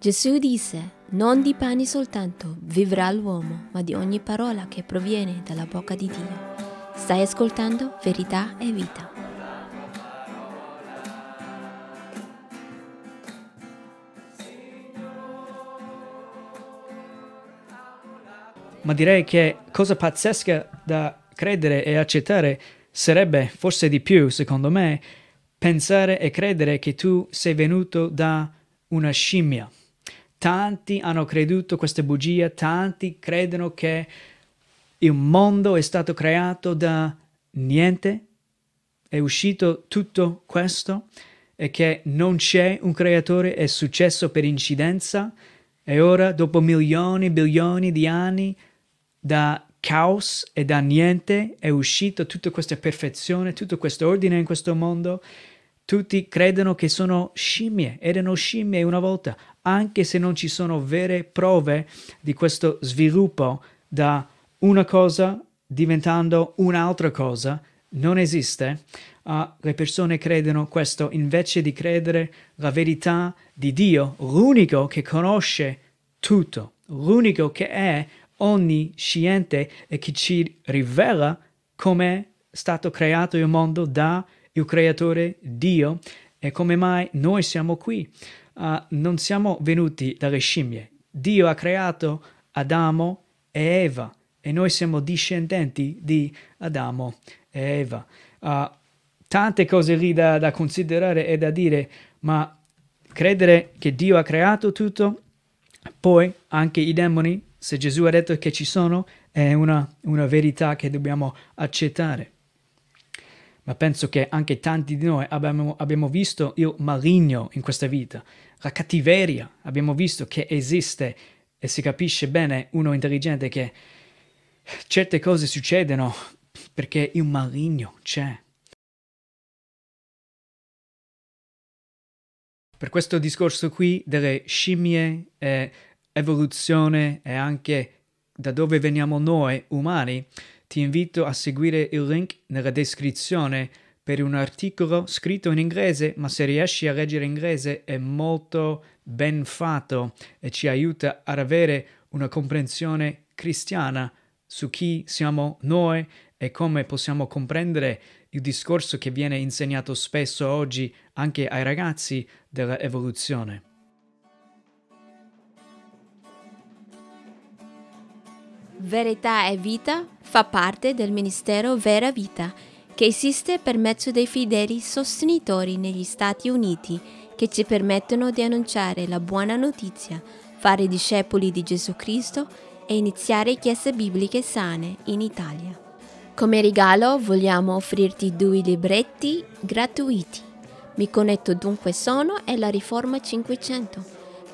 Gesù disse, non di pani soltanto vivrà l'uomo, ma di ogni parola che proviene dalla bocca di Dio. Stai ascoltando verità e vita. Ma direi che cosa pazzesca da credere e accettare sarebbe, forse di più, secondo me, pensare e credere che tu sei venuto da una scimmia. Tanti hanno creduto questa bugia, tanti credono che il mondo è stato creato da niente, è uscito tutto questo e che non c'è un creatore, è successo per incidenza e ora, dopo milioni, bilioni di anni, da caos e da niente è uscito tutta questa perfezione, tutto questo ordine in questo mondo. Tutti credono che sono scimmie, erano scimmie una volta, anche se non ci sono vere prove di questo sviluppo da una cosa diventando un'altra cosa, non esiste. Uh, le persone credono questo invece di credere la verità di Dio, l'unico che conosce tutto, l'unico che è onnisciente e che ci rivela come è stato creato il mondo da il creatore Dio e come mai noi siamo qui uh, non siamo venuti dalle scimmie. Dio ha creato Adamo e Eva e noi siamo discendenti di Adamo e Eva. Uh, tante cose lì da, da considerare e da dire, ma credere che Dio ha creato tutto, poi anche i demoni, se Gesù ha detto che ci sono, è una, una verità che dobbiamo accettare ma penso che anche tanti di noi abbiamo, abbiamo, visto il maligno in questa vita la cattiveria. Abbiamo visto che esiste e si capisce bene uno intelligente che certe cose succedono perché il maligno c'è. Per questo discorso qui delle scimmie e evoluzione e anche da dove veniamo noi umani, ti invito a seguire il link nella descrizione per un articolo scritto in inglese, ma se riesci a leggere inglese è molto ben fatto e ci aiuta ad avere una comprensione cristiana su chi siamo noi e come possiamo comprendere il discorso che viene insegnato spesso oggi anche ai ragazzi dell'evoluzione. Verità e vita fa parte del ministero Vera Vita che esiste per mezzo dei fedeli sostenitori negli Stati Uniti che ci permettono di annunciare la buona notizia, fare discepoli di Gesù Cristo e iniziare chiese bibliche sane in Italia. Come regalo vogliamo offrirti due libretti gratuiti. Mi connetto dunque sono e la Riforma 500